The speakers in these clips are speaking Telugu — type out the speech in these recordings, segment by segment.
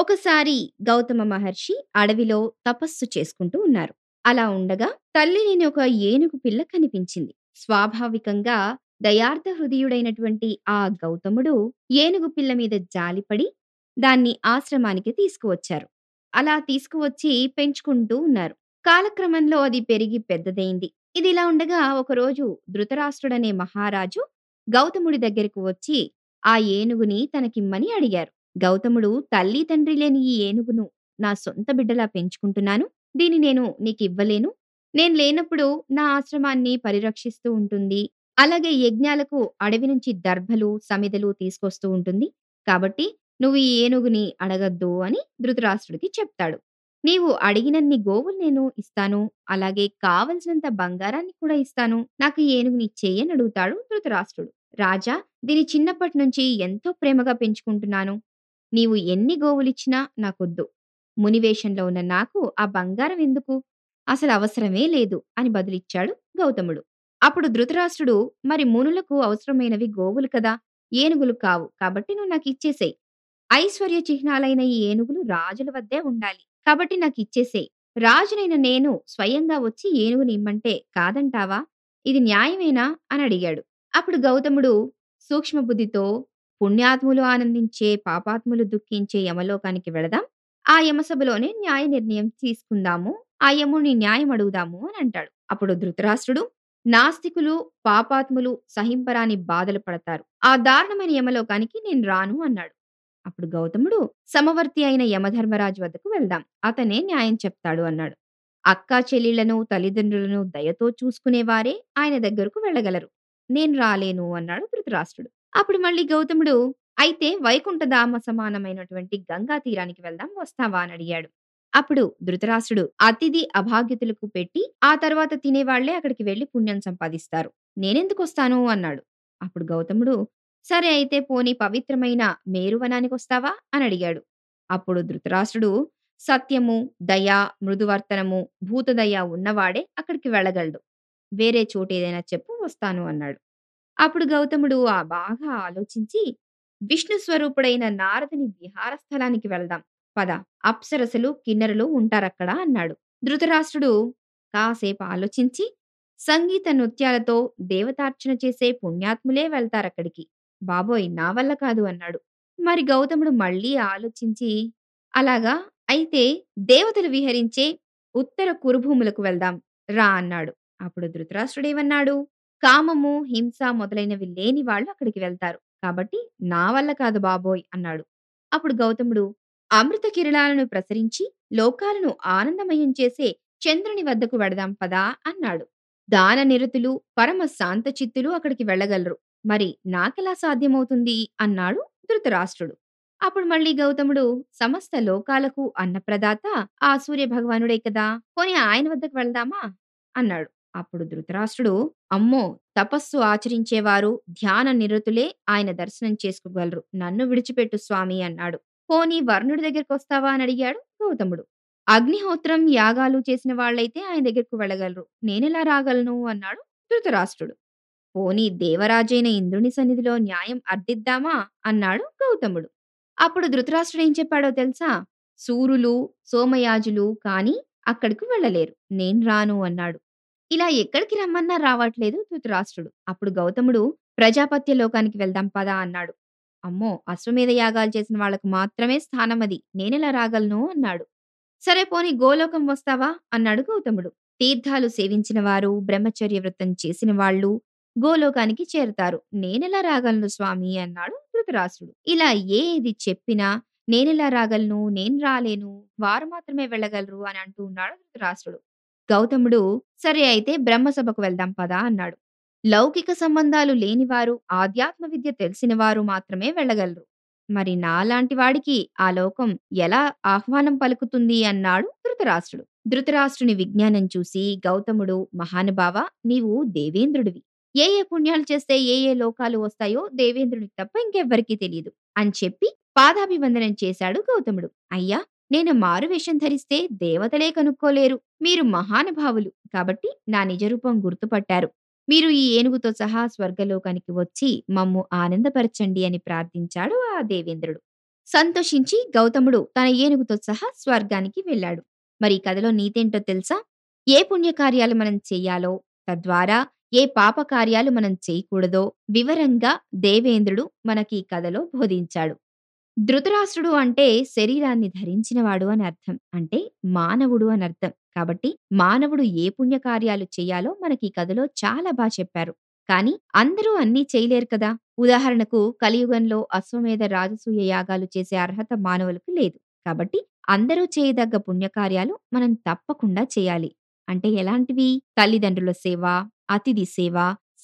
ఒకసారి గౌతమ మహర్షి అడవిలో తపస్సు చేసుకుంటూ ఉన్నారు. అలా ఉండగా తల్లి లేని ఒక ఏనుగు పిల్ల కనిపించింది. స్వాభావికంగా దయార్థ హృదయుడైనటువంటి ఆ గౌతముడు ఏనుగు పిల్ల మీద జాలిపడి దాన్ని ఆశ్రమానికి తీసుకువచ్చారు. అలా తీసుకువచ్చి పెంచుకుంటూ ఉన్నారు. కాలక్రమంలో అది పెరిగి పెద్దదైంది ఇదిలా ఉండగా ఒకరోజు ధృతరాష్ట్రుడనే మహారాజు గౌతముడి దగ్గరకు వచ్చి ఆ ఏనుగుని తనకిమ్మని అడిగారు. గౌతముడు తల్లి తండ్రి లేని ఈ ఏనుగును నా సొంత బిడ్డలా పెంచుకుంటున్నాను. దీన్ని నేను నీకివ్వలేను. నేను లేనప్పుడు నా ఆశ్రమాన్ని పరిరక్షిస్తూ ఉంటుంది. అలాగే యజ్ఞాలకు అడవి నుంచి దర్భలు, సమిధలు తీసుకొస్తూ ఉంటుంది. కాబట్టి నువ్వు ఈ ఏనుగుని అడగద్దు అని ధృతరాష్ట్రుడికి చెప్తాడు. నీవు అడిగినన్ని గోవులు నేను ఇస్తాను. అలాగే కావలసినంత బంగారాన్ని కూడా ఇస్తాను. నాకు ఏనుగుని చేయని అడుగుతాడు ధృతరాష్ట్రుడు. రాజా దీని చిన్నప్పటి నుంచి ఎంతో ప్రేమగా పెంచుకుంటున్నాను. నీవు ఎన్ని గోవులిచ్చినా నాకొద్దు. మునివేషంలో ఉన్న నాకు ఆ బంగారం ఎందుకు? అసలు అవసరమే లేదు అని బదులిచ్చాడు గౌతముడు. అప్పుడు ధృతరాష్ట్రుడు మరి మునులకు అవసరమైనవి గోవులు కదా! ఏనుగులు కావు. కాబట్టి నువ్వు నాకు ఇచ్చేసేయి ఐశ్వర్య చిహ్నాలైన ఈ ఏనుగులు రాజుల వద్దే ఉండాలి. కాబట్టి నాకు ఇచ్చేసేయి రాజునైన నేను స్వయంగా వచ్చి ఏనుగుని ఇమ్మంటే కాదంటావా? ఇది న్యాయమేనా? అని అడిగాడు. అప్పుడు గౌతముడు సూక్ష్మ బుద్ధితో పుణ్యాత్ములు ఆనందించే, పాపాత్ములు దుఃఖించే యమలోకానికి వెళదాం. ఆ యమసభలోనే న్యాయ నిర్ణయం తీసుకుందాము. ఆ యముని న్యాయం అడుగుదాము అని అంటాడు. అప్పుడు ధృతరాష్ట్రుడు నాస్తికులు, పాపాత్ములు సహింపరాని బాధలు పడతారు. ఆ దారుణమైన యమలోకానికి నేను రాను అన్నాడు. అప్పుడు గౌతముడు సమవర్తి అయిన యమధర్మరాజు వద్దకు వెళ్దాం. అతనే న్యాయం చెప్తాడు అన్నాడు. అక్కా చెల్లెళ్ళను, తల్లిదండ్రులను దయతో చూసుకునేవారే ఆయన దగ్గరకు వెళ్ళగలరు. నేను రాలేను అన్నాడు ధృతరాష్ట్రుడు. అప్పుడు మళ్ళీ గౌతముడు అయితే వైకుంఠధామ సమానమైనటువంటి గంగా తీరానికి వెళ్దాం వస్తావా అని అడిగాడు. అప్పుడు ధృతరాష్ట్రుడు అతిథి అభాగ్యతలకు పెట్టి ఆ తర్వాత తినేవాళ్ళే అక్కడికి వెళ్ళి పుణ్యం సంపాదిస్తారు. నేనెందుకొస్తాను అన్నాడు. అప్పుడు గౌతముడు సరే అయితే పోనీ పవిత్రమైన మేరువనానికొస్తావా అని అడిగాడు. అప్పుడు ధృతరాష్ట్రుడు సత్యము, దయ, మృదువర్తనము, భూతదయ ఉన్నవాడే అక్కడికి వెళ్ళగలడు. వేరే చోటేదైనా చెప్పు వస్తాను అన్నాడు. అప్పుడు గౌతముడు ఆ బాగా ఆలోచించి విష్ణు స్వరూపుడైన నారదుని విహార స్థలానికి వెళ్దాం. పద అప్సరసలు, కిన్నెరలు ఉంటారక్కడ అన్నాడు. ధృతరాష్ట్రుడు కాసేపు ఆలోచించి సంగీత నృత్యాలతో దేవతార్చన చేసే పుణ్యాత్ములే వెళ్తారక్కడికి. బాబోయ్! నా వల్ల కాదు అన్నాడు. మరి గౌతముడు మళ్ళీ ఆలోచించి అలాగా అయితే దేవతలు విహరించే ఉత్తర కురుభూములకు వెళ్దాం రా అన్నాడు. అప్పుడు ధృతరాష్ట్రుడేమన్నాడు? కామము, హింస మొదలైనవి లేని వాళ్ళు అక్కడికి వెళ్తారు. కాబట్టి నా వల్ల కాదు బాబోయ్! అన్నాడు. అప్పుడు గౌతముడు అమృత కిరణాలను ప్రసరించి లోకాలను ఆనందమయం చేసే చంద్రుని వద్దకు వెడదాం పదా అన్నాడు. దాన నిరతులు, పరమ శాంతచిత్తులు అక్కడికి వెళ్ళగలరు. మరి నాకెలా సాధ్యమవుతుంది? అన్నాడు ధృతరాష్ట్రుడు. అప్పుడు మళ్ళీ గౌతముడు సమస్త లోకాలకు అన్నప్రదాత ఆ సూర్య భగవానుడే కదా! పోనీ ఆయన వద్దకు వెళ్దామా? అన్నాడు. అప్పుడు ధృతరాష్ట్రుడు అమ్మో! తపస్సు ఆచరించేవారు, ధ్యాన నిరతులే ఆయన దర్శనం చేసుకోగలరు. నన్ను విడిచిపెట్టు స్వామి అన్నాడు. పోనీ వర్ణుడి దగ్గరకొస్తావా అని అడిగాడు గౌతముడు. అగ్నిహోత్రం, యాగాలు చేసిన వాళ్ళైతే ఆయన దగ్గరకు వెళ్ళగలరు. నేనెలా రాగలను? అన్నాడు ధృతరాష్ట్రుడు. పోనీ దేవరాజైన ఇంద్రుని సన్నిధిలో న్యాయం అర్థిద్దామా? అన్నాడు గౌతముడు. అప్పుడు ధృతరాష్ట్రుడు ఏం చెప్పాడో తెలుసా? సూరులు, సోమయాజులు కానీ అక్కడికి వెళ్ళలేరు. నేను రాను అన్నాడు. ఇలా ఎక్కడికి రమ్మన్నా రావట్లేదు ధృతరాష్ట్రుడు. అప్పుడు గౌతముడు ప్రజాపత్య లోకానికి వెళ్దాం పదా అన్నాడు. అమ్మో! అశ్వమేధ యాగాలు చేసిన వాళ్ళకు మాత్రమే స్థానమది. నేనెలా రాగలను? అన్నాడు. సరే పోనీ గోలోకం వస్తావా? అన్నాడు గౌతముడు. తీర్థాలు సేవించిన వారు, బ్రహ్మచర్య వ్రతం చేసిన వాళ్ళు గోలోకానికి చేరతారు. నేనెలా రాగలను స్వామి? అన్నాడు ధృతరాష్ట్రుడు. ఇలా ఏది చెప్పినా నేనెలా రాగలను? నేను రాలేను. వారు మాత్రమే వెళ్ళగలరు అని అంటూ ఉన్నాడు ధృతరాష్ట్రుడు. గౌతముడు సరే అయితే బ్రహ్మసభకు వెళ్దాం పదా అన్నాడు. లౌకిక సంబంధాలు లేనివారు, ఆధ్యాత్మ విద్య తెలిసినవారు మాత్రమే వెళ్ళగలరు. మరి నాలాంటి వాడికి ఆ లోకం ఎలా ఆహ్వానం పలుకుతుంది? అన్నాడు ధృతరాష్ట్రుడు. ధృతరాష్ట్రుని విజ్ఞానం చూసి గౌతముడు మహానుభావా! నీవు దేవేంద్రుడివి. ఏ ఏ పుణ్యాలు చేస్తే ఏ ఏ లోకాలు వస్తాయో దేవేంద్రుడికి తప్ప ఇంకెవ్వరికీ తెలియదు అని చెప్పి పాదాభివందనం చేశాడు గౌతముడు. అయ్యా! నేను మారువేషం ధరిస్తే దేవతలే కనుక్కోలేరు. మీరు మహానుభావులు. కాబట్టి నా నిజరూపం గుర్తుపట్టారు. మీరు ఈ ఏనుగుతో సహా స్వర్గలోకానికి వచ్చి మమ్ము ఆనందపరచండి అని ప్రార్థించాడు ఆ దేవేంద్రుడు. సంతోషించి గౌతముడు తన ఏనుగుతో సహా స్వర్గానికి వెళ్ళాడు. మరి ఈ కథలో నీతేంటో తెలుసా? ఏ పుణ్యకార్యాలు మనం చెయ్యాలో, తద్వారా ఏ పాప కార్యాలు మనం చేయకూడదో వివరంగా దేవేంద్రుడు మనకి ఈ కథలో బోధించాడు. ధృతరాష్ట్రుడు అంటే శరీరాన్ని ధరించినవాడు అని అర్థం. అంటే మానవుడు అని అర్థం. కాబట్టి మానవుడు ఏ పుణ్యకార్యాలు చేయాలో మనకి ఈ కథలో చాలా బా చెప్పారు. కానీ అందరూ అన్నీ చేయలేరు కదా! ఉదాహరణకు కలియుగంలో అశ్వమేధ రాజసూయ యాగాలు చేసే అర్హత మానవులకు లేదు. కాబట్టి అందరూ చేయదగ్గ పుణ్యకార్యాలు మనం తప్పకుండా చేయాలి. అంటే ఎలాంటివి? తల్లిదండ్రుల సేవ, అతిథి సేవ,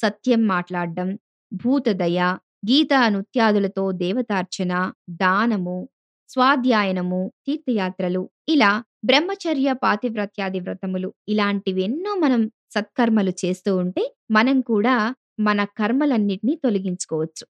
సత్యం మాట్లాడడం, భూతదయ, గీత నృత్యాదులతో దేవతార్చన, దానము, స్వాధ్యాయనము, తీర్థయాత్రలు ఇలా బ్రహ్మచర్య, పాతివ్రత్యాది వ్రతములు ఇలాంటివెన్నో మనం సత్కర్మలు చేస్తూ ఉంటే మనం కూడా మన కర్మలన్నిటిని తొలగించుకోవచ్చు.